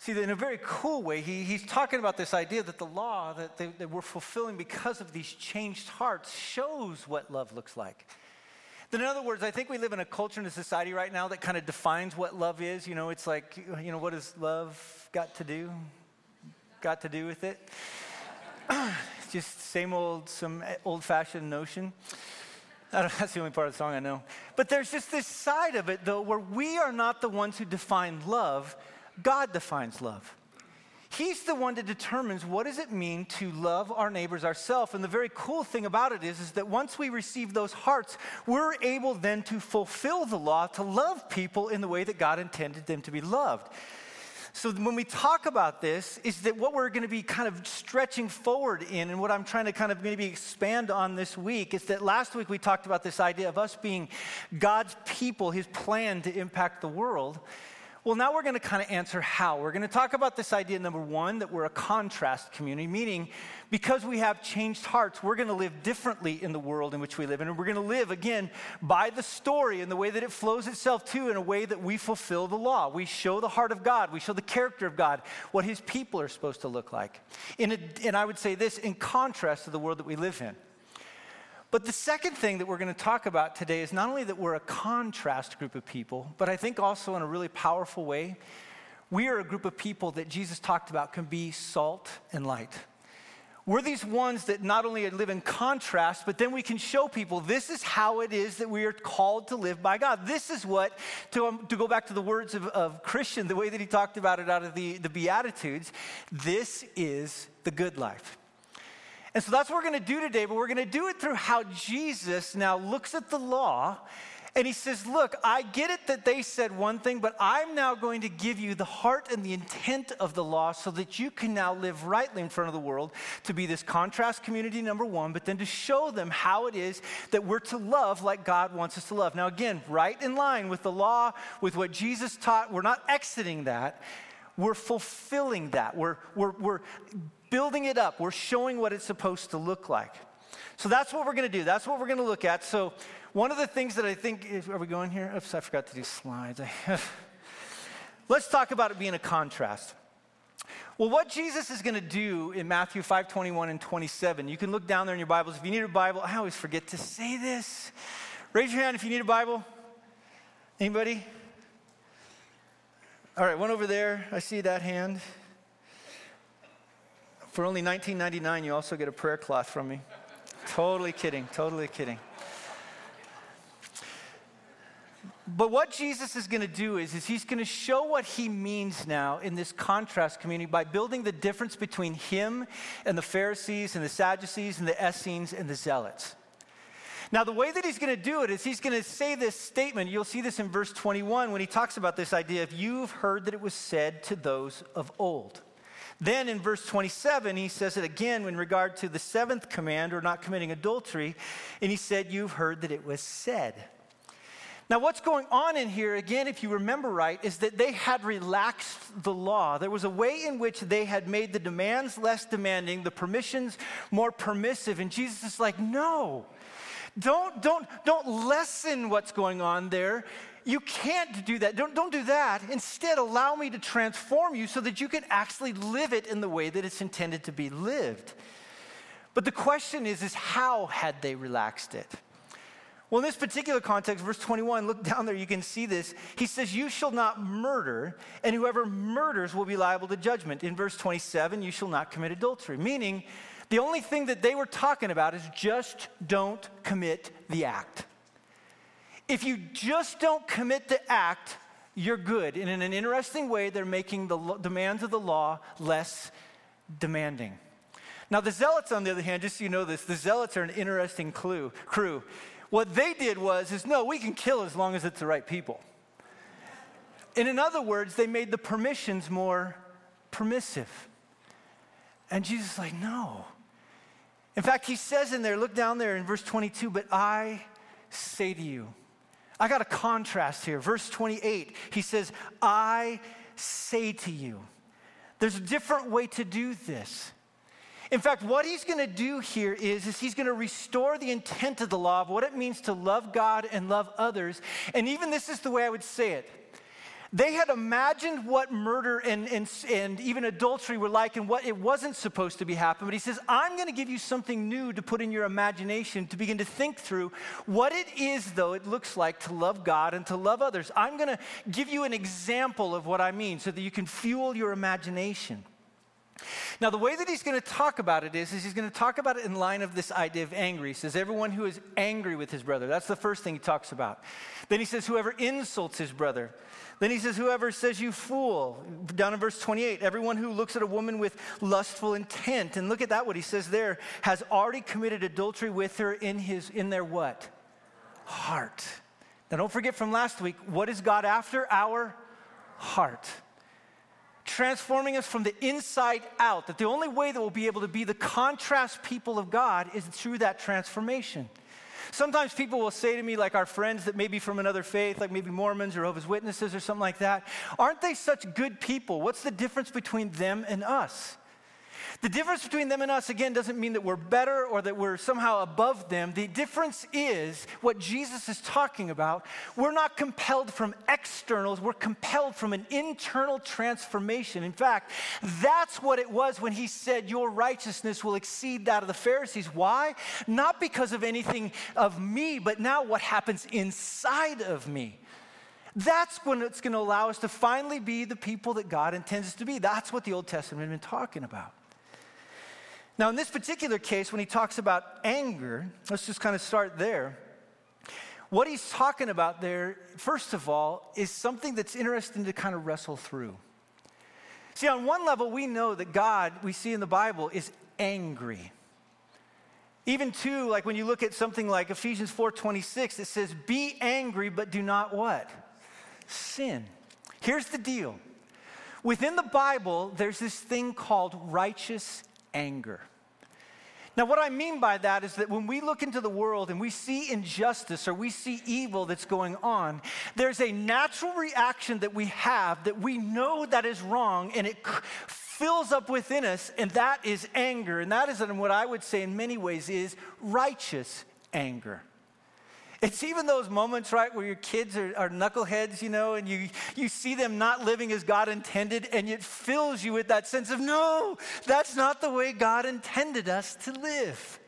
See, in a very cool way, he, he's talking about this idea that the law that, they, that we're fulfilling because of these changed hearts shows what love looks like. Then, in other words, I think we live in a culture and a society right now that kind of defines what love is. You know, it's like, you know, what does love got to do? Got to do with it? Just same old, some old fashioned notion. that's the only part of the song I know. But there's just this side of it, though, where we are not the ones who define love God defines love. He's the one that determines what does it mean to love our neighbors ourselves. And the very cool thing about it is, is that once we receive those hearts, we're able then to fulfill the law to love people in the way that God intended them to be loved. So when we talk about this, is that what we're going to be kind of stretching forward in, and what I'm trying to kind of maybe expand on this week, is that last week we talked about this idea of us being God's people, His plan to impact the world. Well, now we're going to kind of answer how. We're going to talk about this idea, number one, that we're a contrast community, meaning because we have changed hearts, we're going to live differently in the world in which we live. And we're going to live, again, by the story and the way that it flows itself to, in a way that we fulfill the law. We show the heart of God, we show the character of God, what his people are supposed to look like. In a, and I would say this in contrast to the world that we live in. But the second thing that we're going to talk about today is not only that we're a contrast group of people, but I think also in a really powerful way, we are a group of people that Jesus talked about can be salt and light. We're these ones that not only live in contrast, but then we can show people this is how it is that we are called to live by God. This is what, to, um, to go back to the words of, of Christian, the way that he talked about it out of the, the Beatitudes, this is the good life. And so that's what we're going to do today, but we're going to do it through how Jesus now looks at the law and he says, Look, I get it that they said one thing, but I'm now going to give you the heart and the intent of the law so that you can now live rightly in front of the world to be this contrast community, number one, but then to show them how it is that we're to love like God wants us to love. Now, again, right in line with the law, with what Jesus taught, we're not exiting that. We're fulfilling that. We're, we're, we're building it up. We're showing what it's supposed to look like. So that's what we're going to do. That's what we're going to look at. So, one of the things that I think is, are we going here? Oops, I forgot to do slides. Let's talk about it being a contrast. Well, what Jesus is going to do in Matthew 5 21 and 27, you can look down there in your Bibles. If you need a Bible, I always forget to say this. Raise your hand if you need a Bible. Anybody? All right, one over there. I see that hand. For only $19.99, you also get a prayer cloth from me. totally kidding, totally kidding. But what Jesus is going to do is, is he's going to show what he means now in this contrast community by building the difference between him and the Pharisees and the Sadducees and the Essenes and the Zealots. Now, the way that he's going to do it is he's going to say this statement. You'll see this in verse 21 when he talks about this idea of you've heard that it was said to those of old. Then in verse 27, he says it again in regard to the seventh command, or not committing adultery. And he said, You've heard that it was said. Now, what's going on in here, again, if you remember right, is that they had relaxed the law. There was a way in which they had made the demands less demanding, the permissions more permissive. And Jesus is like, No, don't, don't, don't lessen what's going on there. You can't do that. Don't, don't do that. Instead, allow me to transform you so that you can actually live it in the way that it's intended to be lived. But the question is, is how had they relaxed it? Well, in this particular context, verse 21, look down there, you can see this. He says, You shall not murder, and whoever murders will be liable to judgment. In verse 27, you shall not commit adultery, meaning the only thing that they were talking about is just don't commit the act. If you just don't commit the act, you're good. And in an interesting way, they're making the demands of the law less demanding. Now, the zealots, on the other hand, just so you know this, the zealots are an interesting clue, crew. What they did was, is no, we can kill as long as it's the right people. And in other words, they made the permissions more permissive. And Jesus is like, no. In fact, he says in there, look down there in verse 22, but I say to you, I got a contrast here. Verse 28, he says, I say to you. There's a different way to do this. In fact, what he's going to do here is, is he's going to restore the intent of the law of what it means to love God and love others. And even this is the way I would say it They had imagined what murder and, and, and even adultery were like and what it wasn't supposed to be happening. But he says, I'm going to give you something new to put in your imagination to begin to think through what it is, though, it looks like to love God and to love others. I'm going to give you an example of what I mean so that you can fuel your imagination. Now, the way that he's going to talk about it is, is he's going to talk about it in line of this idea of angry. He says, everyone who is angry with his brother. That's the first thing he talks about. Then he says, whoever insults his brother. Then he says, whoever says you fool. Down in verse 28, everyone who looks at a woman with lustful intent. And look at that, what he says there, has already committed adultery with her in his, in their what? Heart. Now don't forget from last week, what is God after? Our heart transforming us from the inside out. That the only way that we'll be able to be the contrast people of God is through that transformation. Sometimes people will say to me, like our friends that may be from another faith, like maybe Mormons or Jehovah's Witnesses or something like that, aren't they such good people? What's the difference between them and us? The difference between them and us, again, doesn't mean that we're better or that we're somehow above them. The difference is what Jesus is talking about. We're not compelled from externals, we're compelled from an internal transformation. In fact, that's what it was when he said, Your righteousness will exceed that of the Pharisees. Why? Not because of anything of me, but now what happens inside of me. That's when it's going to allow us to finally be the people that God intends us to be. That's what the Old Testament has been talking about. Now, in this particular case, when he talks about anger, let's just kind of start there. What he's talking about there, first of all, is something that's interesting to kind of wrestle through. See, on one level, we know that God, we see in the Bible, is angry. Even too, like when you look at something like Ephesians 4:26, it says, "Be angry, but do not what? Sin." Here's the deal. Within the Bible, there's this thing called righteous anger. Now, what I mean by that is that when we look into the world and we see injustice or we see evil that's going on, there's a natural reaction that we have that we know that is wrong and it fills up within us, and that is anger. And that is what I would say in many ways is righteous anger. It's even those moments, right, where your kids are, are, knuckleheads, you know, and you, you see them not living as God intended, and it fills you with that sense of, no, that's not the way God intended us to live.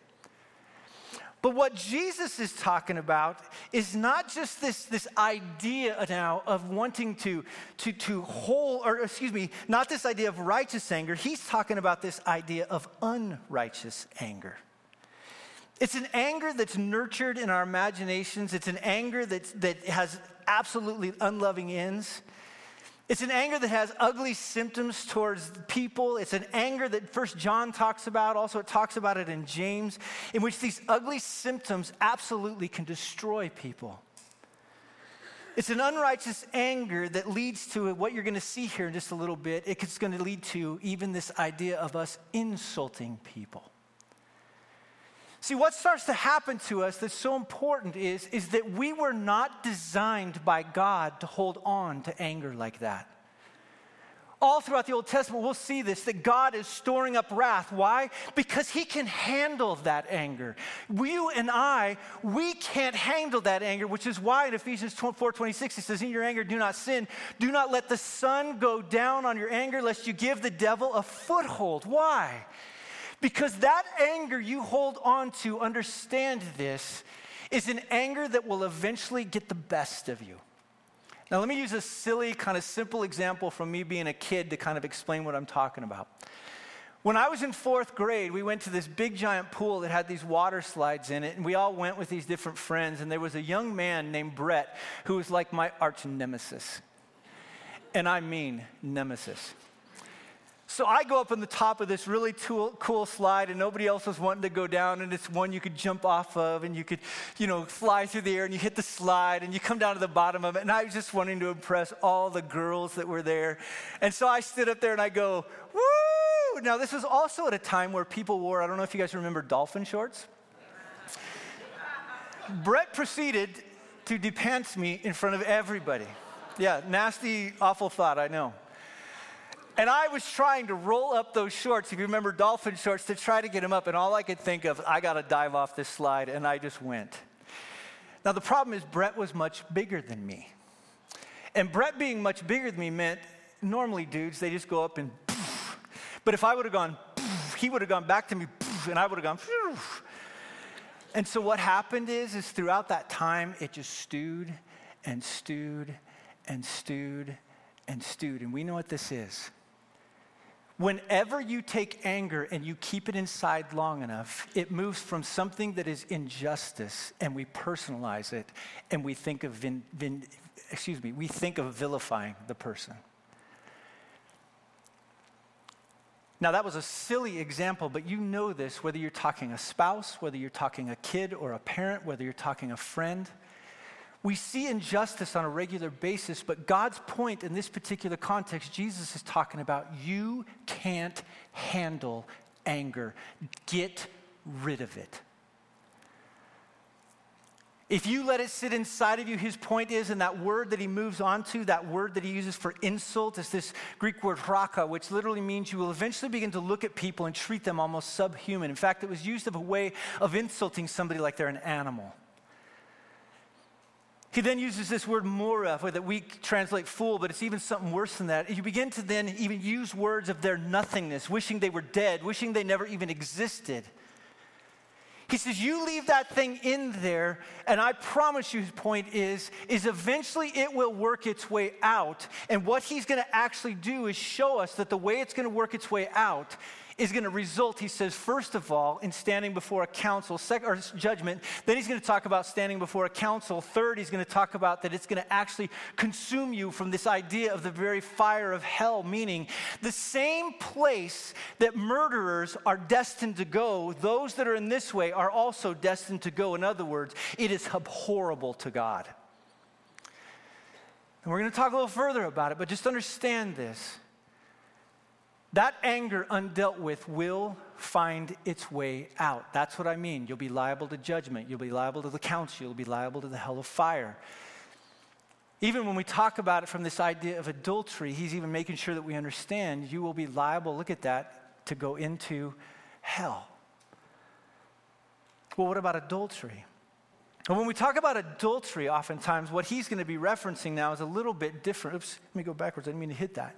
But what Jesus is talking about is not just this, this idea now of wanting to, to, to hold, or excuse me, not this idea of righteous anger. He's talking about this idea of unrighteous anger. It's an anger that's nurtured in our imaginations. It's an anger that's, that has absolutely unloving ends. It's an anger that has ugly symptoms towards people. It's an anger that First John talks about. Also, it talks about it in James, in which these ugly symptoms absolutely can destroy people. It's an unrighteous anger that leads to what you're going to see here in just a little bit. It's going to lead to even this idea of us insulting people. See, what starts to happen to us that's so important is, is that we were not designed by God to hold on to anger like that. All throughout the Old Testament, we'll see this that God is storing up wrath. Why? Because He can handle that anger. You and I, we can't handle that anger, which is why in Ephesians 4 26, it says, In your anger, do not sin. Do not let the sun go down on your anger, lest you give the devil a foothold. Why? Because that anger you hold on to, understand this, is an anger that will eventually get the best of you. Now, let me use a silly, kind of simple example from me being a kid to kind of explain what I'm talking about. When I was in fourth grade, we went to this big giant pool that had these water slides in it, and we all went with these different friends. And there was a young man named Brett who was like my arch nemesis. And I mean nemesis. So I go up on the top of this really cool, cool slide, and nobody else was wanting to go down, and it's one you could jump off of, and you could, you know, fly through the air, and you hit the slide, and you come down to the bottom of it. And I was just wanting to impress all the girls that were there. And so I stood up there and I go, woo! Now, this was also at a time where people wore, I don't know if you guys remember dolphin shorts. Brett proceeded to depants me in front of everybody. Yeah, nasty, awful thought, I know. And I was trying to roll up those shorts, if you remember dolphin shorts, to try to get them up. And all I could think of, I got to dive off this slide. And I just went. Now, the problem is, Brett was much bigger than me. And Brett being much bigger than me meant normally dudes, they just go up and poof. But if I would have gone, poof, he would have gone back to me, poof, and I would have gone, poof. And so what happened is, is throughout that time, it just stewed and stewed and stewed and stewed. And we know what this is. Whenever you take anger and you keep it inside long enough, it moves from something that is injustice and we personalize it and we think of, vin, vin, excuse me, we think of vilifying the person. Now, that was a silly example, but you know this whether you're talking a spouse, whether you're talking a kid or a parent, whether you're talking a friend. We see injustice on a regular basis, but God's point in this particular context, Jesus is talking about you can't handle anger. Get rid of it. If you let it sit inside of you, his point is, and that word that he moves on to, that word that he uses for insult, is this Greek word raka, which literally means you will eventually begin to look at people and treat them almost subhuman. In fact, it was used of a way of insulting somebody like they're an animal. He then uses this word mora, that we translate fool, but it's even something worse than that. You begin to then even use words of their nothingness, wishing they were dead, wishing they never even existed. He says, You leave that thing in there, and I promise you, his point is, is eventually it will work its way out. And what he's going to actually do is show us that the way it's going to work its way out is going to result, he says, first of all, in standing before a council, second, or judgment. Then he's going to talk about standing before a council. Third, he's going to talk about that it's going to actually consume you from this idea of the very fire of hell, meaning the same place that murderers are destined to go, those that are in this way are also destined to go. In other words, it is abhorrible to God. And we're going to talk a little further about it, but just understand this. That anger undealt with will find its way out. That's what I mean. You'll be liable to judgment. You'll be liable to the council. You'll be liable to the hell of fire. Even when we talk about it from this idea of adultery, he's even making sure that we understand you will be liable, look at that, to go into hell. Well, what about adultery? And when we talk about adultery, oftentimes what he's going to be referencing now is a little bit different. Oops, let me go backwards. I didn't mean to hit that.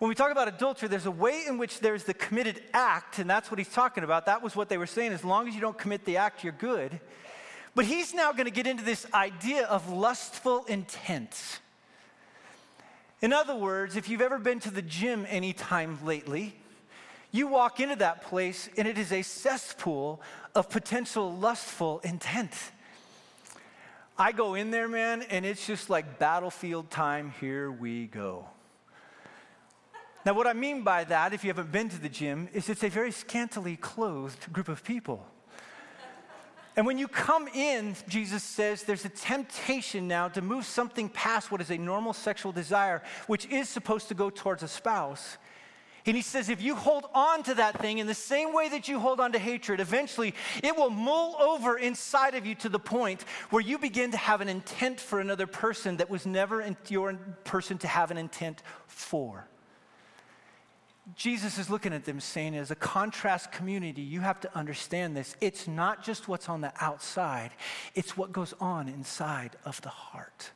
When we talk about adultery, there's a way in which there's the committed act, and that's what he's talking about. That was what they were saying. As long as you don't commit the act, you're good. But he's now going to get into this idea of lustful intent. In other words, if you've ever been to the gym anytime lately, you walk into that place and it is a cesspool of potential lustful intent. I go in there, man, and it's just like battlefield time. Here we go. Now, what I mean by that, if you haven't been to the gym, is it's a very scantily clothed group of people. And when you come in, Jesus says there's a temptation now to move something past what is a normal sexual desire, which is supposed to go towards a spouse. And he says, if you hold on to that thing in the same way that you hold on to hatred, eventually it will mull over inside of you to the point where you begin to have an intent for another person that was never your person to have an intent for. Jesus is looking at them saying, as a contrast community, you have to understand this. It's not just what's on the outside, it's what goes on inside of the heart.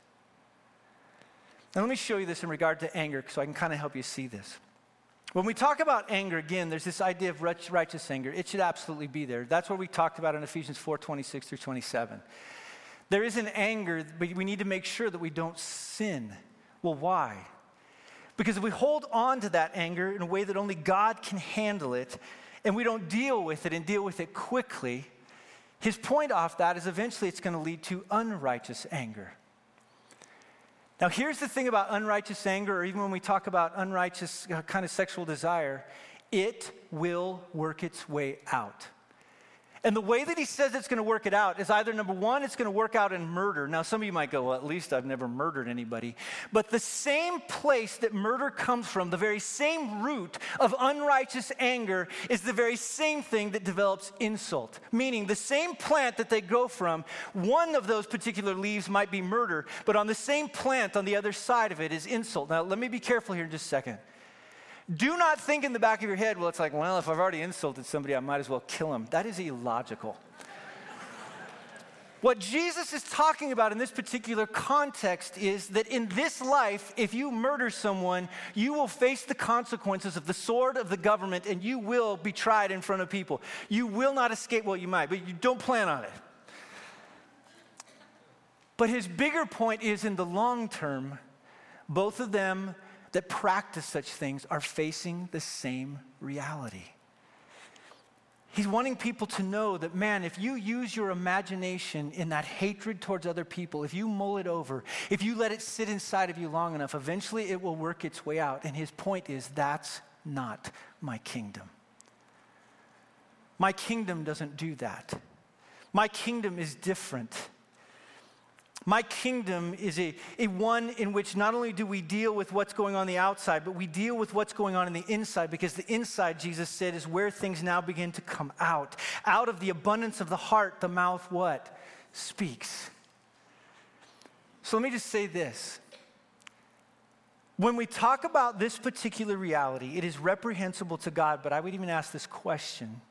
Now, let me show you this in regard to anger so I can kind of help you see this. When we talk about anger, again, there's this idea of righteous anger. It should absolutely be there. That's what we talked about in Ephesians 4 26 through 27. There is an anger, but we need to make sure that we don't sin. Well, why? Because if we hold on to that anger in a way that only God can handle it, and we don't deal with it and deal with it quickly, his point off that is eventually it's going to lead to unrighteous anger. Now, here's the thing about unrighteous anger, or even when we talk about unrighteous uh, kind of sexual desire, it will work its way out. And the way that he says it's going to work it out is either number one, it's going to work out in murder. Now, some of you might go, well, at least I've never murdered anybody. But the same place that murder comes from, the very same root of unrighteous anger, is the very same thing that develops insult. Meaning, the same plant that they go from, one of those particular leaves might be murder, but on the same plant on the other side of it is insult. Now, let me be careful here in just a second. Do not think in the back of your head, well, it's like, well, if I've already insulted somebody, I might as well kill him. That is illogical. What Jesus is talking about in this particular context is that in this life, if you murder someone, you will face the consequences of the sword of the government and you will be tried in front of people. You will not escape, well, you might, but you don't plan on it. But his bigger point is in the long term, both of them that practice such things are facing the same reality. He's wanting people to know that, man, if you use your imagination in that hatred towards other people, if you mull it over, if you let it sit inside of you long enough, eventually it will work its way out. And his point is that's not my kingdom. My kingdom doesn't do that. My kingdom is different. My kingdom is a, a one in which not only do we deal with what's going on the outside, but we deal with what's going on in the inside because the inside, Jesus said, is where things now begin to come out. Out of the abundance of the heart, the mouth what? Speaks. So let me just say this. When we talk about this particular reality, it is reprehensible to God, but I would even ask this question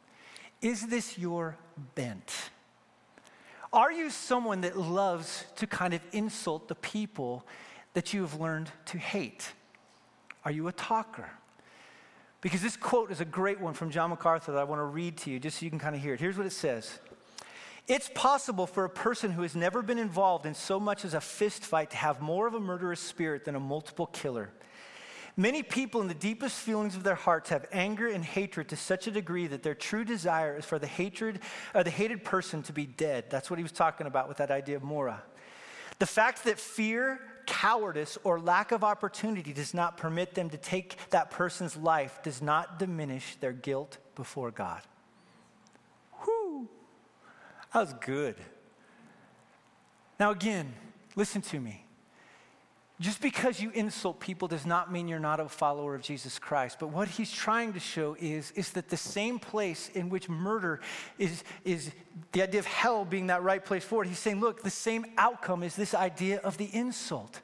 Is this your bent? Are you someone that loves to kind of insult the people that you have learned to hate? Are you a talker? Because this quote is a great one from John MacArthur that I want to read to you just so you can kind of hear it. Here's what it says It's possible for a person who has never been involved in so much as a fist fight to have more of a murderous spirit than a multiple killer. Many people, in the deepest feelings of their hearts, have anger and hatred to such a degree that their true desire is for the hatred, or uh, the hated person to be dead. That's what he was talking about with that idea of mora. The fact that fear, cowardice, or lack of opportunity does not permit them to take that person's life does not diminish their guilt before God. Whew, that was good. Now, again, listen to me. Just because you insult people does not mean you're not a follower of Jesus Christ. But what he's trying to show is, is that the same place in which murder is, is the idea of hell being that right place for it, he's saying, look, the same outcome is this idea of the insult.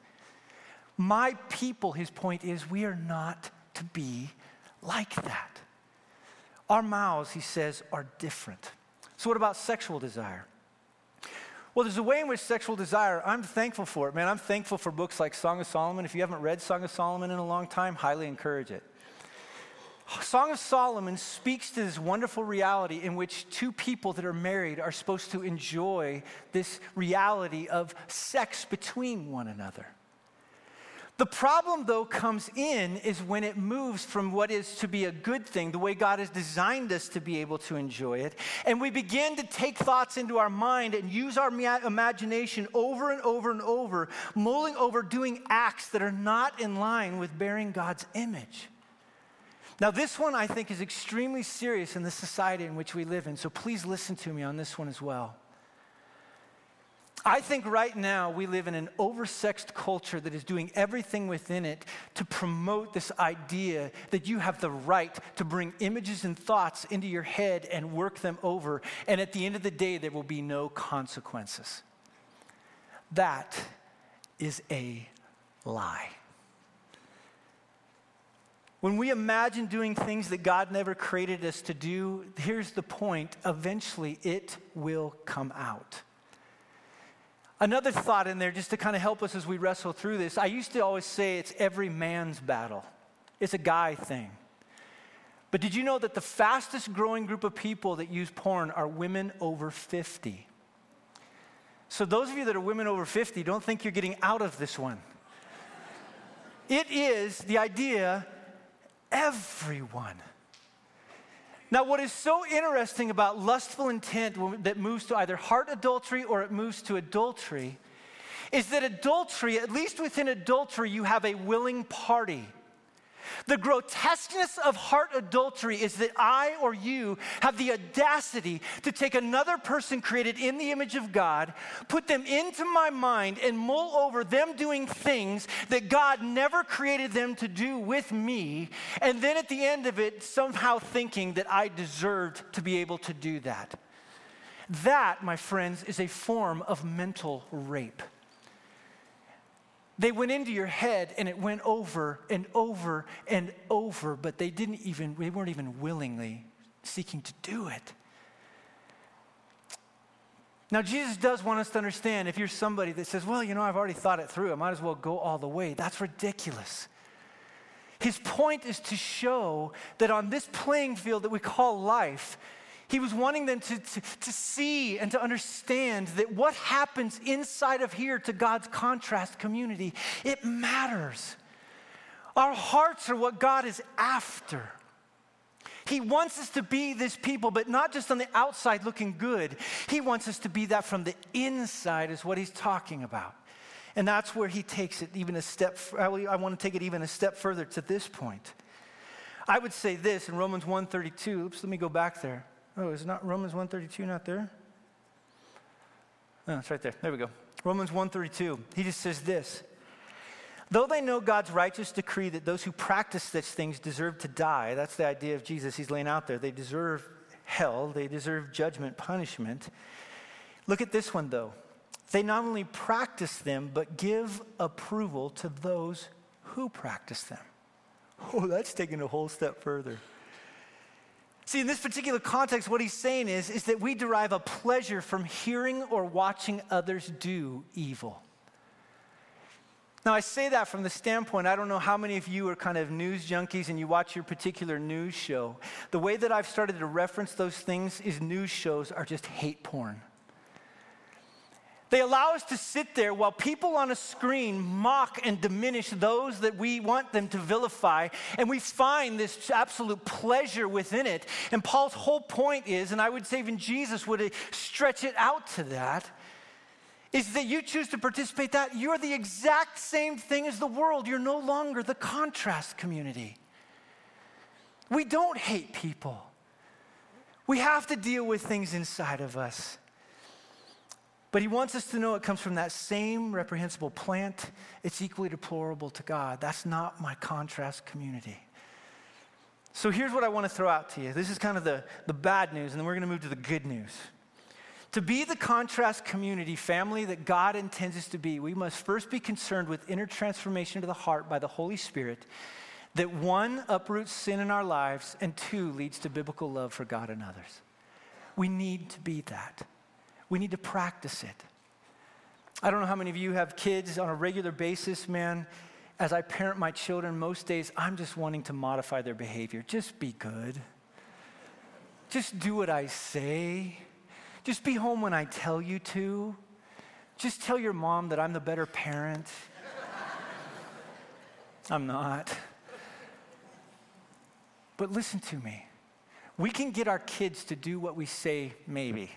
My people, his point is, we are not to be like that. Our mouths, he says, are different. So, what about sexual desire? Well, there's a way in which sexual desire, I'm thankful for it, man. I'm thankful for books like Song of Solomon. If you haven't read Song of Solomon in a long time, highly encourage it. Song of Solomon speaks to this wonderful reality in which two people that are married are supposed to enjoy this reality of sex between one another. The problem, though, comes in is when it moves from what is to be a good thing, the way God has designed us to be able to enjoy it, and we begin to take thoughts into our mind and use our imagination over and over and over, mulling over doing acts that are not in line with bearing God's image. Now, this one I think is extremely serious in the society in which we live in, so please listen to me on this one as well. I think right now we live in an oversexed culture that is doing everything within it to promote this idea that you have the right to bring images and thoughts into your head and work them over, and at the end of the day, there will be no consequences. That is a lie. When we imagine doing things that God never created us to do, here's the point eventually it will come out. Another thought in there, just to kind of help us as we wrestle through this, I used to always say it's every man's battle, it's a guy thing. But did you know that the fastest growing group of people that use porn are women over 50? So, those of you that are women over 50, don't think you're getting out of this one. It is the idea everyone. Now, what is so interesting about lustful intent that moves to either heart adultery or it moves to adultery is that adultery, at least within adultery, you have a willing party. The grotesqueness of heart adultery is that I or you have the audacity to take another person created in the image of God, put them into my mind, and mull over them doing things that God never created them to do with me, and then at the end of it, somehow thinking that I deserved to be able to do that. That, my friends, is a form of mental rape. They went into your head and it went over and over and over, but they didn't even, they weren't even willingly seeking to do it. Now, Jesus does want us to understand if you're somebody that says, well, you know, I've already thought it through, I might as well go all the way. That's ridiculous. His point is to show that on this playing field that we call life, he was wanting them to, to, to, see and to understand that what happens inside of here to God's contrast community, it matters. Our hearts are what God is after. He wants us to be this people, but not just on the outside looking good. He wants us to be that from the inside, is what he's talking about. And that's where he takes it even a step, I want to take it even a step further to this point. I would say this in Romans 132. Oops, let me go back there. Oh, is not Romans 132 not there? No, it's right there. There we go. Romans 132. He just says this. Though they know God's righteous decree that those who practice such things deserve to die, that's the idea of Jesus he's laying out there. They deserve hell, they deserve judgment, punishment. Look at this one, though. They not only practice them, but give approval to those who practice them. Oh, that's taking a whole step further. See, in this particular context, what he's saying is, is that we derive a pleasure from hearing or watching others do evil. Now, I say that from the standpoint, I don't know how many of you are kind of news junkies and you watch your particular news show. The way that I've started to reference those things is news shows are just hate porn. They allow us to sit there while people on a screen mock and diminish those that we want them to vilify, and we find this absolute pleasure within it. And Paul's whole point is, and I would say even Jesus would stretch it out to that, is that you choose to participate that you're the exact same thing as the world. You're no longer the contrast community. We don't hate people. We have to deal with things inside of us but he wants us to know it comes from that same reprehensible plant. It's equally deplorable to god. That's not my contrast community. So here's what i want to throw out to you. This is kind of the, the bad news and then we're going to move to the good news. To be the contrast community family that God intends us to be, we must first be concerned with inner transformation to the heart by the Holy Spirit that one uproots sin in our lives and two leads to biblical love for God and others. We need to be that. We need to practice it. I don't know how many of you have kids on a regular basis, man. As I parent my children, most days I'm just wanting to modify their behavior. Just be good. Just do what I say. Just be home when I tell you to. Just tell your mom that I'm the better parent. I'm not. But listen to me. We can get our kids to do what we say, maybe.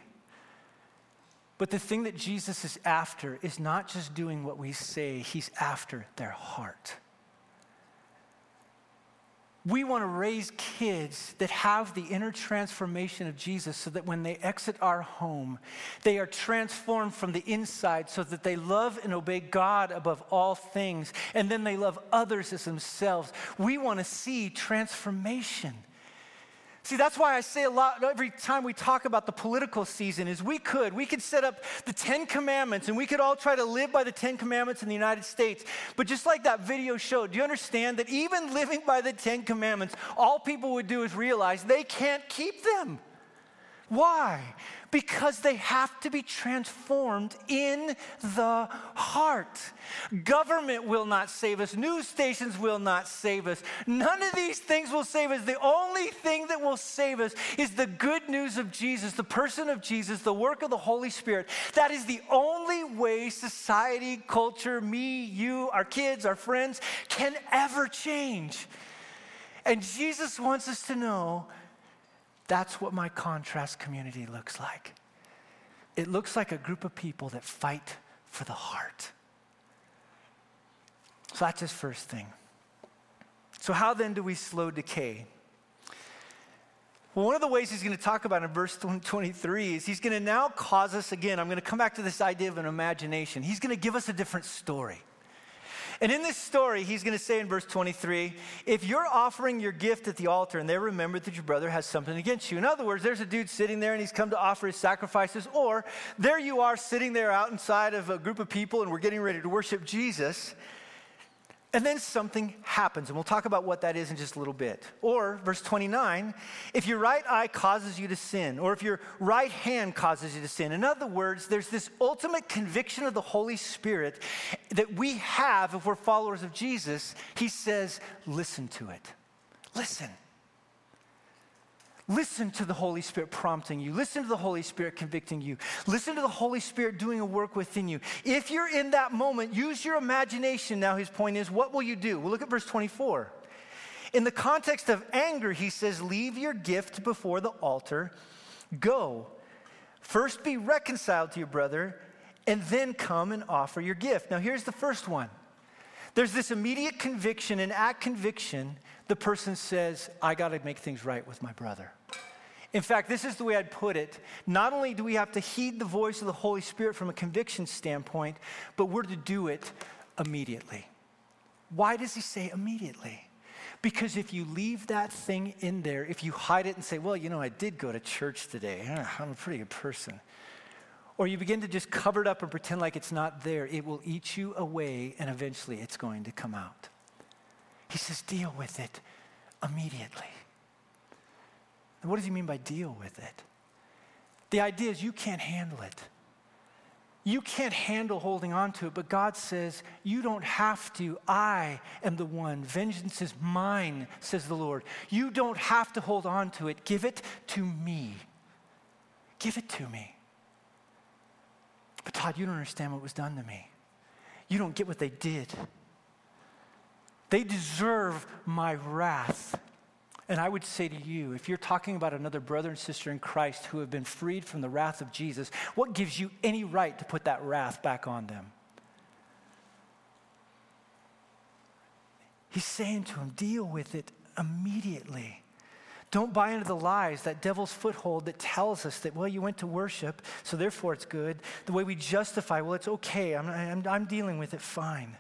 But the thing that Jesus is after is not just doing what we say, he's after their heart. We want to raise kids that have the inner transformation of Jesus so that when they exit our home, they are transformed from the inside so that they love and obey God above all things, and then they love others as themselves. We want to see transformation. See, that's why I say a lot every time we talk about the political season is we could, we could set up the 10 commandments and we could all try to live by the 10 commandments in the United States. But just like that video showed, do you understand that even living by the 10 commandments, all people would do is realize they can't keep them. Why? Because they have to be transformed in the heart. Government will not save us. News stations will not save us. None of these things will save us. The only thing that will save us is the good news of Jesus, the person of Jesus, the work of the Holy Spirit. That is the only way society, culture, me, you, our kids, our friends can ever change. And Jesus wants us to know that's what my contrast community looks like. It looks like a group of people that fight for the heart. So that's his first thing. So, how then do we slow decay? Well, one of the ways he's going to talk about in verse 23 is he's going to now cause us, again, I'm going to come back to this idea of an imagination. He's going to give us a different story. And in this story, he's going to say in verse 23 if you're offering your gift at the altar and they remember that your brother has something against you. In other words, there's a dude sitting there and he's come to offer his sacrifices, or there you are sitting there out inside of a group of people and we're getting ready to worship Jesus. And then something happens, and we'll talk about what that is in just a little bit. Or, verse 29, if your right eye causes you to sin, or if your right hand causes you to sin. In other words, there's this ultimate conviction of the Holy Spirit that we have if we're followers of Jesus. He says, listen to it. Listen. Listen to the Holy Spirit prompting you. Listen to the Holy Spirit convicting you. Listen to the Holy Spirit doing a work within you. If you're in that moment, use your imagination. Now, his point is, what will you do? Well, look at verse 24. In the context of anger, he says, Leave your gift before the altar. Go. First be reconciled to your brother, and then come and offer your gift. Now, here's the first one there's this immediate conviction, and at conviction, the person says, I got to make things right with my brother. In fact, this is the way I'd put it. Not only do we have to heed the voice of the Holy Spirit from a conviction standpoint, but we're to do it immediately. Why does he say immediately? Because if you leave that thing in there, if you hide it and say, well, you know, I did go to church today, eh, I'm a pretty good person, or you begin to just cover it up and pretend like it's not there, it will eat you away and eventually it's going to come out. He says, deal with it immediately. And what does he mean by deal with it? The idea is you can't handle it. You can't handle holding on to it, but God says, You don't have to. I am the one. Vengeance is mine, says the Lord. You don't have to hold on to it. Give it to me. Give it to me. But Todd, you don't understand what was done to me. You don't get what they did. They deserve my wrath. And I would say to you, if you're talking about another brother and sister in Christ who have been freed from the wrath of Jesus, what gives you any right to put that wrath back on them? He's saying to him, deal with it immediately. Don't buy into the lies, that devil's foothold that tells us that, well, you went to worship, so therefore it's good. The way we justify, well, it's okay, I'm, I'm, I'm dealing with it fine.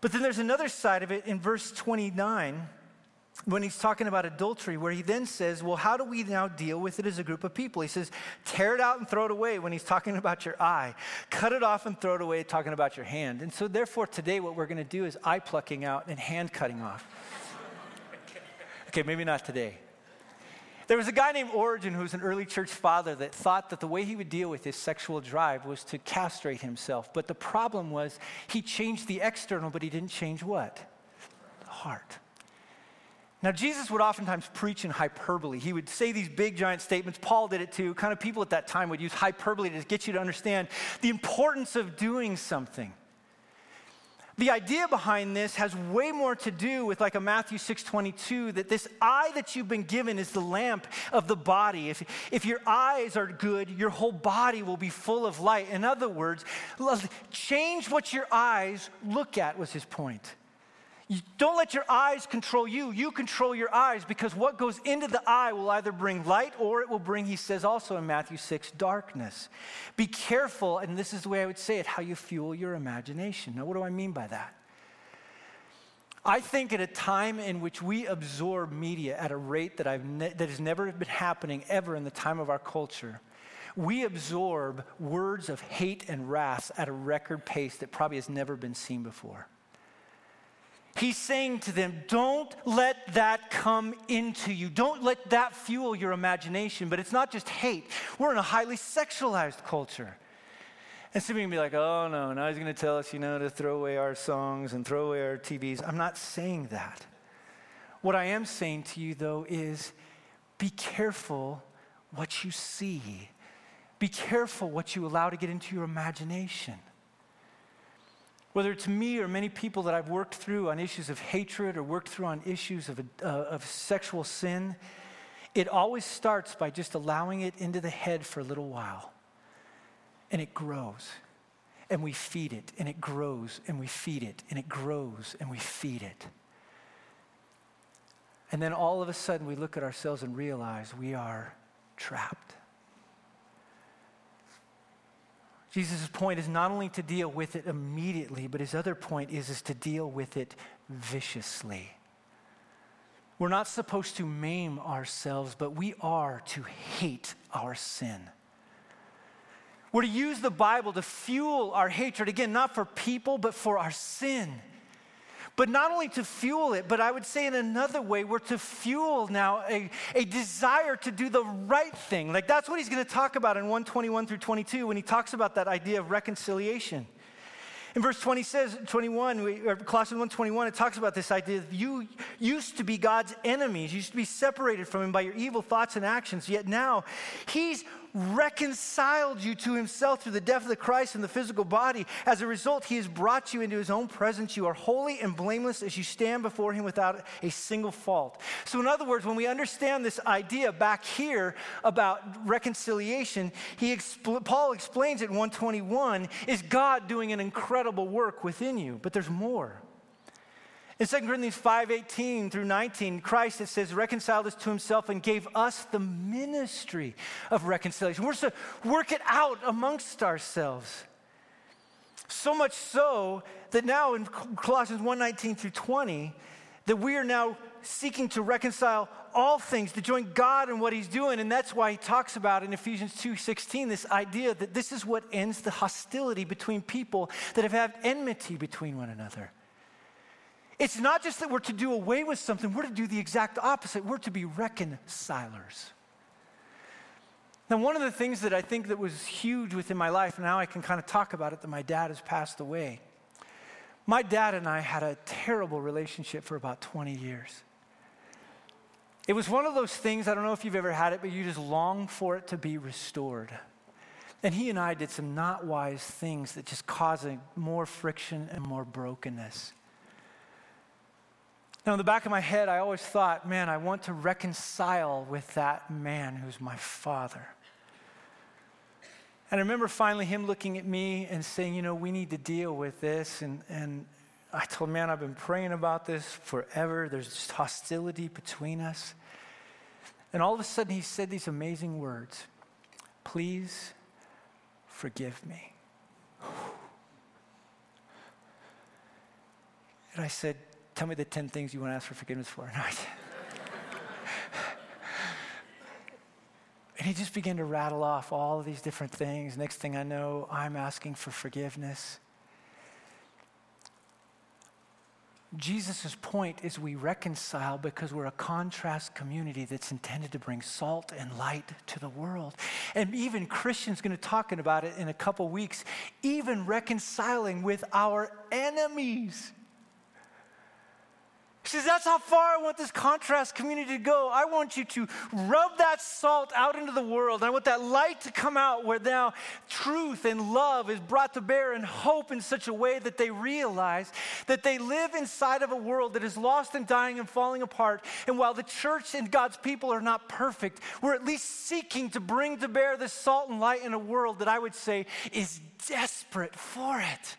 But then there's another side of it in verse 29 when he's talking about adultery, where he then says, Well, how do we now deal with it as a group of people? He says, Tear it out and throw it away when he's talking about your eye. Cut it off and throw it away talking about your hand. And so, therefore, today what we're going to do is eye plucking out and hand cutting off. Okay, maybe not today. There was a guy named Origen who was an early church father that thought that the way he would deal with his sexual drive was to castrate himself. But the problem was he changed the external, but he didn't change what? The heart. Now, Jesus would oftentimes preach in hyperbole. He would say these big, giant statements. Paul did it too. Kind of people at that time would use hyperbole to get you to understand the importance of doing something. The idea behind this has way more to do with like a Matthew 6:22 that this eye that you've been given is the lamp of the body. If, if your eyes are good, your whole body will be full of light. In other words, change what your eyes look at was his point. You don't let your eyes control you. You control your eyes because what goes into the eye will either bring light or it will bring, he says also in Matthew 6, darkness. Be careful, and this is the way I would say it, how you fuel your imagination. Now, what do I mean by that? I think at a time in which we absorb media at a rate that, I've ne- that has never been happening ever in the time of our culture, we absorb words of hate and wrath at a record pace that probably has never been seen before. He's saying to them, don't let that come into you. Don't let that fuel your imagination. But it's not just hate. We're in a highly sexualized culture. And some of you can be like, oh no, now he's going to tell us, you know, to throw away our songs and throw away our TVs. I'm not saying that. What I am saying to you, though, is be careful what you see. Be careful what you allow to get into your imagination. Whether it's me or many people that I've worked through on issues of hatred or worked through on issues of, uh, of sexual sin, it always starts by just allowing it into the head for a little while. And it grows. And we feed it. And it grows. And we feed it. And it grows. And we feed it. And then all of a sudden we look at ourselves and realize we are trapped. Jesus' point is not only to deal with it immediately, but his other point is, is to deal with it viciously. We're not supposed to maim ourselves, but we are to hate our sin. We're to use the Bible to fuel our hatred, again, not for people, but for our sin. But not only to fuel it, but I would say in another way, we're to fuel now a, a desire to do the right thing. Like that's what he's going to talk about in 121 through 22 when he talks about that idea of reconciliation. In verse 20 says, 21, we, Colossians 1.21, it talks about this idea that you used to be God's enemies. You used to be separated from him by your evil thoughts and actions. Yet now he's reconciled you to himself through the death of the Christ in the physical body. As a result, he has brought you into his own presence. You are holy and blameless as you stand before him without a single fault. So, in other words, when we understand this idea back here about reconciliation, he expl- Paul explains it in 121 is God doing an incredible work within you. But there's more. In 2 Corinthians 5:18 through 19, Christ, it says, reconciled us to himself and gave us the ministry of reconciliation. We're to work it out amongst ourselves. So much so that now in Colossians 1 19 through 20, that we are now seeking to reconcile all things, to join God in what he's doing. And that's why he talks about in Ephesians 2:16 this idea that this is what ends the hostility between people that have had enmity between one another. It's not just that we're to do away with something, we're to do the exact opposite. We're to be reconcilers. Now, one of the things that I think that was huge within my life, now I can kind of talk about it, that my dad has passed away. My dad and I had a terrible relationship for about 20 years. It was one of those things, I don't know if you've ever had it, but you just long for it to be restored. And he and I did some not wise things that just caused more friction and more brokenness. Now, in the back of my head, I always thought, man, I want to reconcile with that man who's my father. And I remember finally him looking at me and saying, you know, we need to deal with this. And, and I told him, man, I've been praying about this forever. There's just hostility between us. And all of a sudden, he said these amazing words Please forgive me. And I said, Tell me the 10 things you want to ask for forgiveness for. Tonight. And he just began to rattle off all of these different things. Next thing I know, I'm asking for forgiveness. Jesus' point is we reconcile because we're a contrast community that's intended to bring salt and light to the world. And even Christians going to talk about it in a couple weeks, even reconciling with our enemies. He says, That's how far I want this contrast community to go. I want you to rub that salt out into the world. I want that light to come out where now truth and love is brought to bear and hope in such a way that they realize that they live inside of a world that is lost and dying and falling apart. And while the church and God's people are not perfect, we're at least seeking to bring to bear this salt and light in a world that I would say is desperate for it.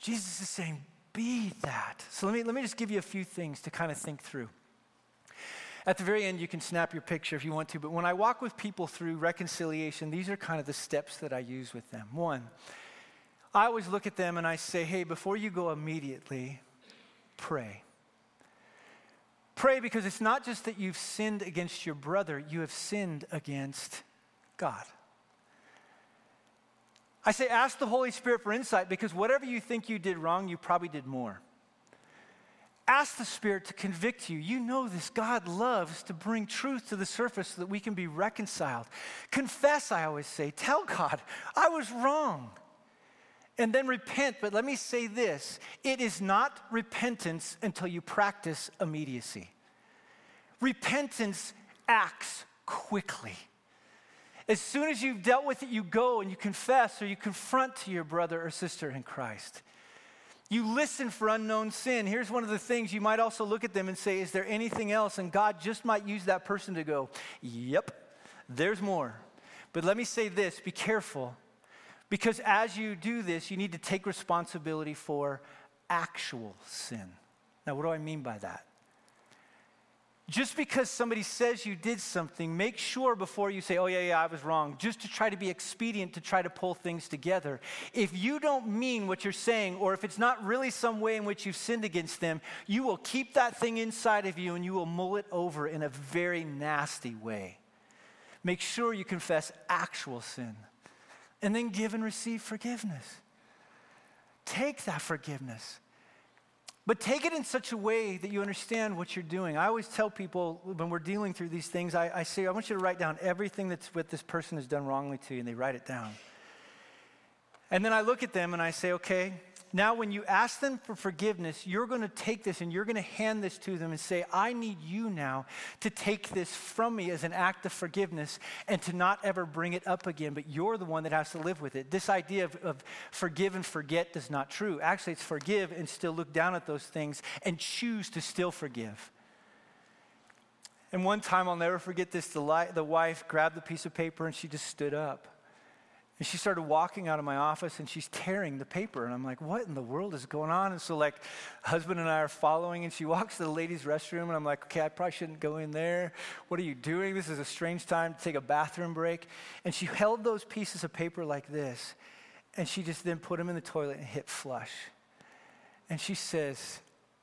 Jesus is saying, be that. So let me, let me just give you a few things to kind of think through. At the very end, you can snap your picture if you want to, but when I walk with people through reconciliation, these are kind of the steps that I use with them. One, I always look at them and I say, hey, before you go immediately, pray. Pray because it's not just that you've sinned against your brother, you have sinned against God. I say, ask the Holy Spirit for insight because whatever you think you did wrong, you probably did more. Ask the Spirit to convict you. You know this. God loves to bring truth to the surface so that we can be reconciled. Confess, I always say. Tell God, I was wrong. And then repent. But let me say this it is not repentance until you practice immediacy. Repentance acts quickly. As soon as you've dealt with it, you go and you confess or you confront to your brother or sister in Christ. You listen for unknown sin. Here's one of the things you might also look at them and say, Is there anything else? And God just might use that person to go, Yep, there's more. But let me say this be careful, because as you do this, you need to take responsibility for actual sin. Now, what do I mean by that? Just because somebody says you did something, make sure before you say, oh, yeah, yeah, I was wrong, just to try to be expedient to try to pull things together. If you don't mean what you're saying, or if it's not really some way in which you've sinned against them, you will keep that thing inside of you and you will mull it over in a very nasty way. Make sure you confess actual sin and then give and receive forgiveness. Take that forgiveness But take it in such a way that you understand what you're doing. I always tell people when we're dealing through these things, I, I say, I want you to write down everything that's what this person has done wrongly to you, and they write it down. And then I look at them and I say, okay, now when you ask them for forgiveness, you're going to take this and you're going to hand this to them and say, I need you now to take this from me as an act of forgiveness and to not ever bring it up again, but you're the one that has to live with it. This idea of, of forgive and forget is not true. Actually, it's forgive and still look down at those things and choose to still forgive. And one time, I'll never forget this the, li- the wife grabbed the piece of paper and she just stood up. And she started walking out of my office and she's tearing the paper. And I'm like, what in the world is going on? And so, like, husband and I are following, and she walks to the ladies' restroom. And I'm like, okay, I probably shouldn't go in there. What are you doing? This is a strange time to take a bathroom break. And she held those pieces of paper like this. And she just then put them in the toilet and hit flush. And she says,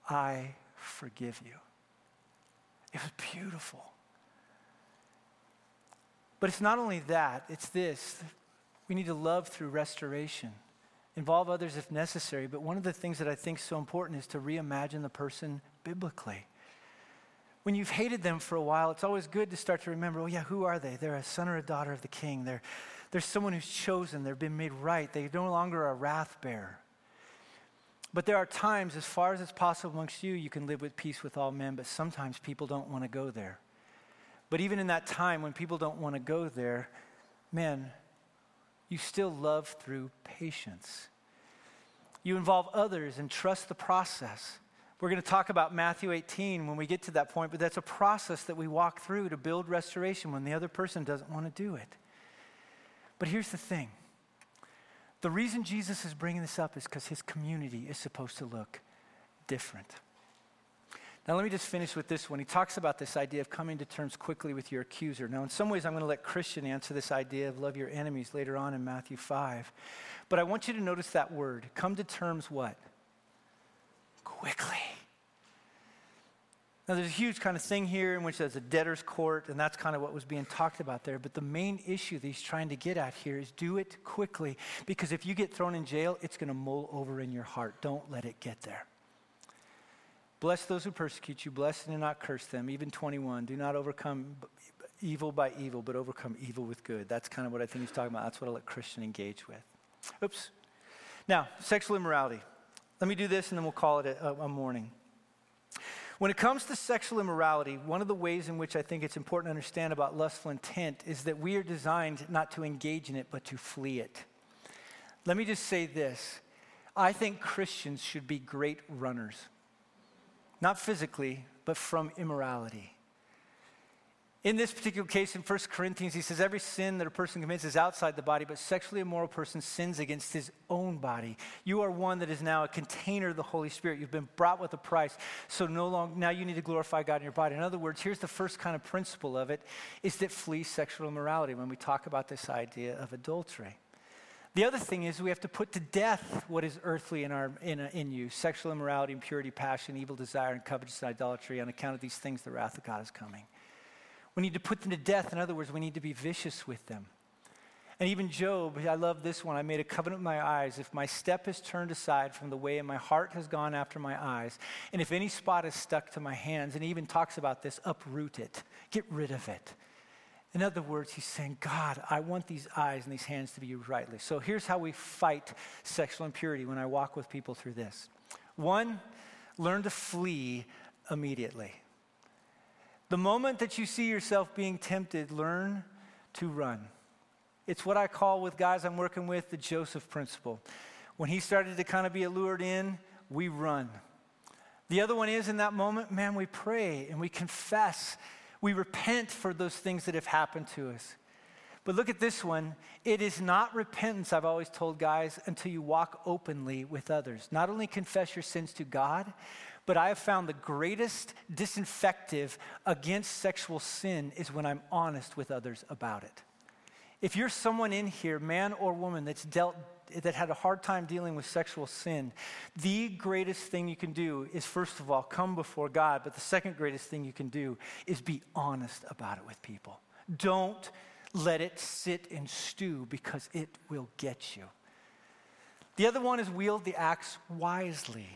I forgive you. It was beautiful. But it's not only that, it's this we need to love through restoration, involve others if necessary. But one of the things that I think is so important is to reimagine the person biblically. When you've hated them for a while, it's always good to start to remember, oh, yeah, who are they? They're a son or a daughter of the king. They're, they're someone who's chosen. They've been made right. They're no longer a wrath bearer. But there are times, as far as it's possible amongst you, you can live with peace with all men, but sometimes people don't want to go there. But even in that time when people don't want to go there, man, you still love through patience. You involve others and trust the process. We're going to talk about Matthew 18 when we get to that point, but that's a process that we walk through to build restoration when the other person doesn't want to do it. But here's the thing the reason Jesus is bringing this up is because his community is supposed to look different. Now, let me just finish with this one. He talks about this idea of coming to terms quickly with your accuser. Now, in some ways, I'm going to let Christian answer this idea of love your enemies later on in Matthew 5. But I want you to notice that word come to terms what? Quickly. Now, there's a huge kind of thing here in which there's a debtor's court, and that's kind of what was being talked about there. But the main issue that he's trying to get at here is do it quickly, because if you get thrown in jail, it's going to mull over in your heart. Don't let it get there. Bless those who persecute you, bless and do not curse them. Even 21, do not overcome evil by evil, but overcome evil with good. That's kind of what I think he's talking about. That's what I let Christian engage with. Oops. Now, sexual immorality. Let me do this and then we'll call it a, a morning. When it comes to sexual immorality, one of the ways in which I think it's important to understand about lustful intent is that we are designed not to engage in it, but to flee it. Let me just say this I think Christians should be great runners not physically, but from immorality. In this particular case, in 1 Corinthians, he says, Every sin that a person commits is outside the body, but sexually immoral person sins against his own body. You are one that is now a container of the Holy Spirit. You've been brought with a price. So no longer now you need to glorify God in your body. In other words, here's the first kind of principle of it is that flee sexual immorality when we talk about this idea of adultery. The other thing is we have to put to death what is earthly in, our, in, uh, in you sexual immorality, impurity, passion, evil desire, and covetousness, idolatry. On account of these things, the wrath of God is coming. We need to put them to death. In other words, we need to be vicious with them. And even Job, I love this one. I made a covenant with my eyes. If my step is turned aside from the way and my heart has gone after my eyes, and if any spot is stuck to my hands, and he even talks about this, uproot it, get rid of it. In other words, he's saying, God, I want these eyes and these hands to be used rightly. So here's how we fight sexual impurity when I walk with people through this. One, learn to flee immediately. The moment that you see yourself being tempted, learn to run. It's what I call with guys I'm working with the Joseph principle. When he started to kind of be allured in, we run. The other one is in that moment, man, we pray and we confess we repent for those things that have happened to us. But look at this one. It is not repentance, I've always told guys, until you walk openly with others. Not only confess your sins to God, but I have found the greatest disinfective against sexual sin is when I'm honest with others about it. If you're someone in here, man or woman, that's dealt that had a hard time dealing with sexual sin, the greatest thing you can do is, first of all, come before God. But the second greatest thing you can do is be honest about it with people. Don't let it sit and stew because it will get you. The other one is wield the axe wisely.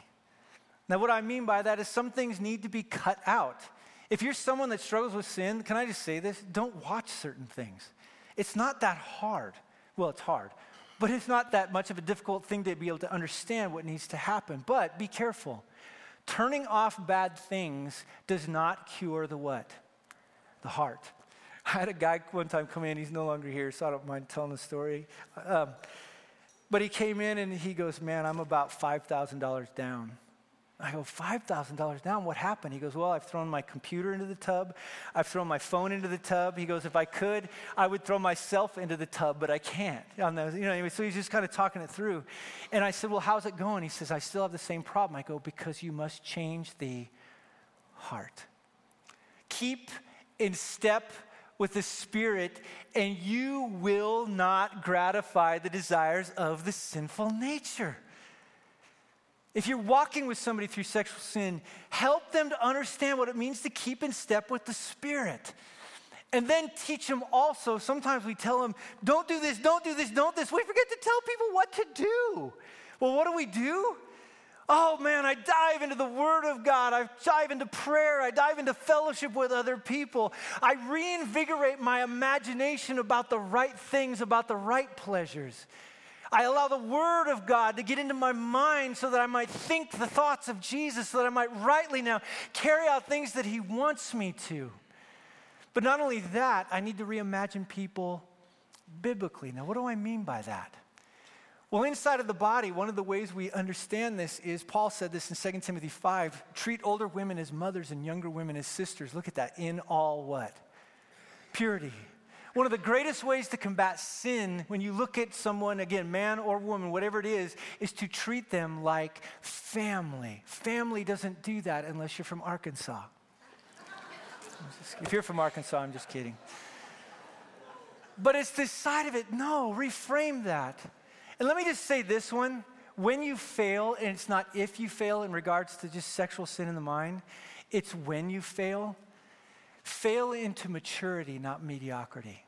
Now, what I mean by that is some things need to be cut out. If you're someone that struggles with sin, can I just say this? Don't watch certain things. It's not that hard. Well, it's hard, but it's not that much of a difficult thing to be able to understand what needs to happen. But be careful. Turning off bad things does not cure the what? The heart. I had a guy one time come in, he's no longer here, so I don't mind telling the story. Um, but he came in and he goes, Man, I'm about $5,000 down. I go, $5,000 down? What happened? He goes, Well, I've thrown my computer into the tub. I've thrown my phone into the tub. He goes, If I could, I would throw myself into the tub, but I can't. You know, anyway, so he's just kind of talking it through. And I said, Well, how's it going? He says, I still have the same problem. I go, Because you must change the heart. Keep in step with the Spirit, and you will not gratify the desires of the sinful nature. If you're walking with somebody through sexual sin, help them to understand what it means to keep in step with the Spirit. And then teach them also. Sometimes we tell them, don't do this, don't do this, don't this. We forget to tell people what to do. Well, what do we do? Oh man, I dive into the Word of God. I dive into prayer. I dive into fellowship with other people. I reinvigorate my imagination about the right things, about the right pleasures. I allow the Word of God to get into my mind so that I might think the thoughts of Jesus, so that I might rightly now carry out things that He wants me to. But not only that, I need to reimagine people biblically. Now, what do I mean by that? Well, inside of the body, one of the ways we understand this is Paul said this in 2 Timothy 5 treat older women as mothers and younger women as sisters. Look at that. In all what? Purity. One of the greatest ways to combat sin when you look at someone, again, man or woman, whatever it is, is to treat them like family. Family doesn't do that unless you're from Arkansas. if you're from Arkansas, I'm just kidding. But it's this side of it. No, reframe that. And let me just say this one when you fail, and it's not if you fail in regards to just sexual sin in the mind, it's when you fail fail into maturity, not mediocrity.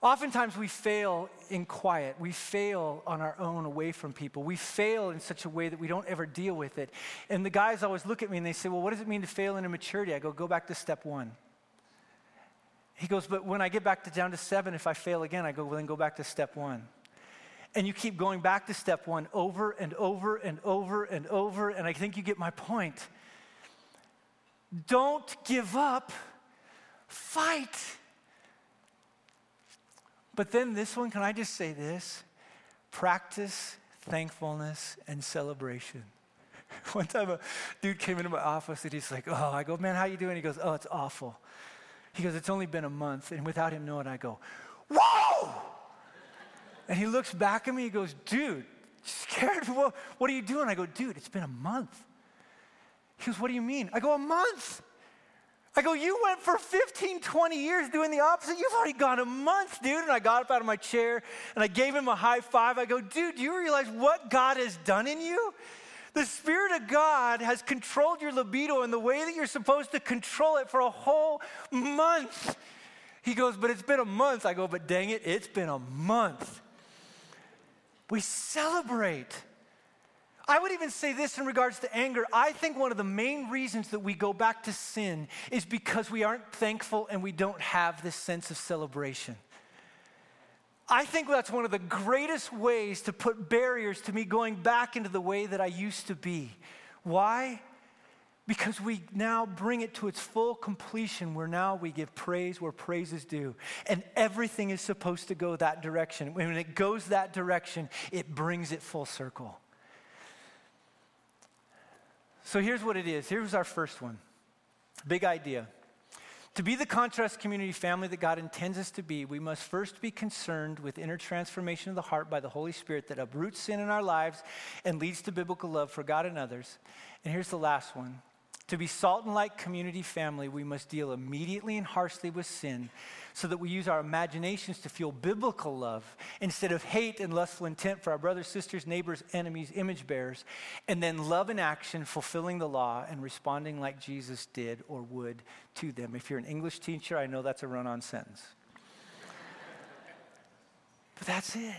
Oftentimes we fail in quiet. We fail on our own away from people. We fail in such a way that we don't ever deal with it. And the guys always look at me and they say, Well, what does it mean to fail in maturity? I go, Go back to step one. He goes, But when I get back to down to seven, if I fail again, I go, Well, then go back to step one. And you keep going back to step one over and over and over and over. And I think you get my point. Don't give up, fight. But then this one, can I just say this? Practice thankfulness and celebration. One time a dude came into my office and he's like, oh, I go, man, how you doing? He goes, oh, it's awful. He goes, it's only been a month. And without him knowing, I go, whoa! And he looks back at me, he goes, dude, scared? What, what are you doing? I go, dude, it's been a month. He goes, What do you mean? I go, A month. I go, You went for 15, 20 years doing the opposite. You've already gone a month, dude. And I got up out of my chair and I gave him a high five. I go, Dude, do you realize what God has done in you? The Spirit of God has controlled your libido in the way that you're supposed to control it for a whole month. He goes, But it's been a month. I go, But dang it, it's been a month. We celebrate. I would even say this in regards to anger. I think one of the main reasons that we go back to sin is because we aren't thankful and we don't have this sense of celebration. I think that's one of the greatest ways to put barriers to me going back into the way that I used to be. Why? Because we now bring it to its full completion where now we give praise where praise is due. And everything is supposed to go that direction. When it goes that direction, it brings it full circle. So here's what it is. Here's our first one. Big idea. To be the contrast community family that God intends us to be, we must first be concerned with inner transformation of the heart by the Holy Spirit that uproots sin in our lives and leads to biblical love for God and others. And here's the last one. To be salt and light community family, we must deal immediately and harshly with sin so that we use our imaginations to fuel biblical love instead of hate and lustful intent for our brothers, sisters, neighbors, enemies, image bearers, and then love in action, fulfilling the law and responding like Jesus did or would to them. If you're an English teacher, I know that's a run on sentence. but that's it.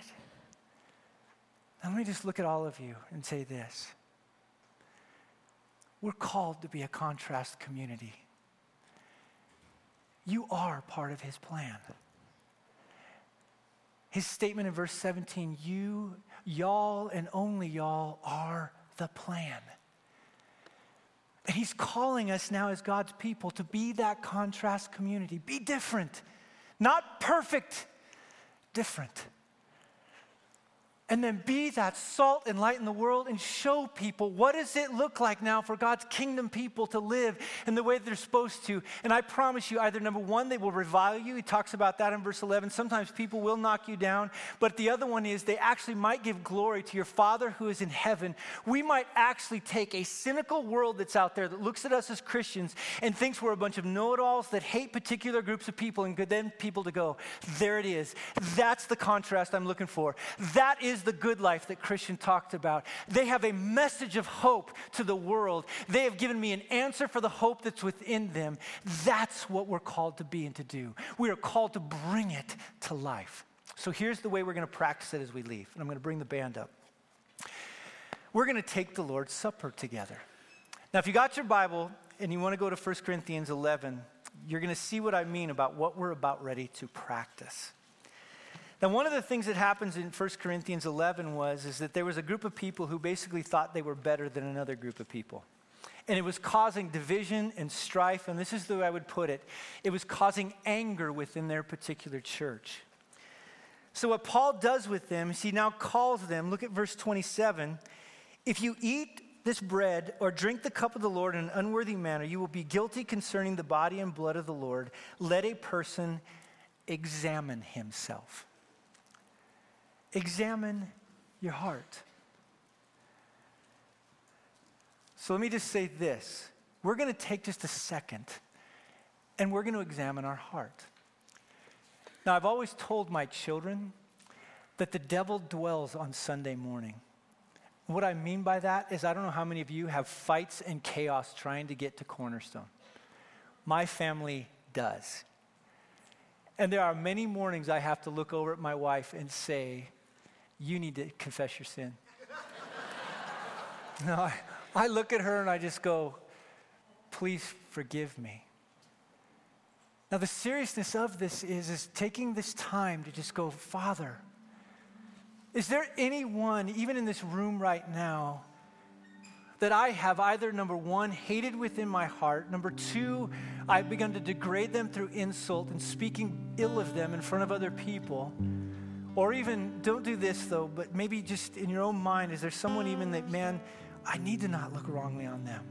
Now, let me just look at all of you and say this We're called to be a contrast community. You are part of his plan. His statement in verse 17, you, y'all, and only y'all are the plan. And he's calling us now as God's people to be that contrast community. Be different, not perfect, different and then be that salt and light in the world and show people what does it look like now for God's kingdom people to live in the way they're supposed to. And I promise you, either number one, they will revile you. He talks about that in verse 11. Sometimes people will knock you down. But the other one is they actually might give glory to your Father who is in heaven. We might actually take a cynical world that's out there that looks at us as Christians and thinks we're a bunch of know it alls that hate particular groups of people and then people to go, there it is. That's the contrast I'm looking for. That is is the good life that Christian talked about. They have a message of hope to the world. They have given me an answer for the hope that's within them. That's what we're called to be and to do. We are called to bring it to life. So here's the way we're going to practice it as we leave. And I'm going to bring the band up. We're going to take the Lord's Supper together. Now, if you got your Bible and you want to go to 1 Corinthians 11, you're going to see what I mean about what we're about ready to practice. Now, one of the things that happens in 1 Corinthians 11 was is that there was a group of people who basically thought they were better than another group of people. And it was causing division and strife, and this is the way I would put it it was causing anger within their particular church. So, what Paul does with them is he now calls them, look at verse 27 if you eat this bread or drink the cup of the Lord in an unworthy manner, you will be guilty concerning the body and blood of the Lord. Let a person examine himself. Examine your heart. So let me just say this. We're going to take just a second and we're going to examine our heart. Now, I've always told my children that the devil dwells on Sunday morning. What I mean by that is, I don't know how many of you have fights and chaos trying to get to Cornerstone. My family does. And there are many mornings I have to look over at my wife and say, you need to confess your sin. no, I, I look at her and I just go, please forgive me. Now, the seriousness of this is, is taking this time to just go, Father, is there anyone, even in this room right now, that I have either, number one, hated within my heart, number two, I've begun to degrade them through insult and speaking ill of them in front of other people? Or even, don't do this though, but maybe just in your own mind, is there someone even that, man, I need to not look wrongly on them?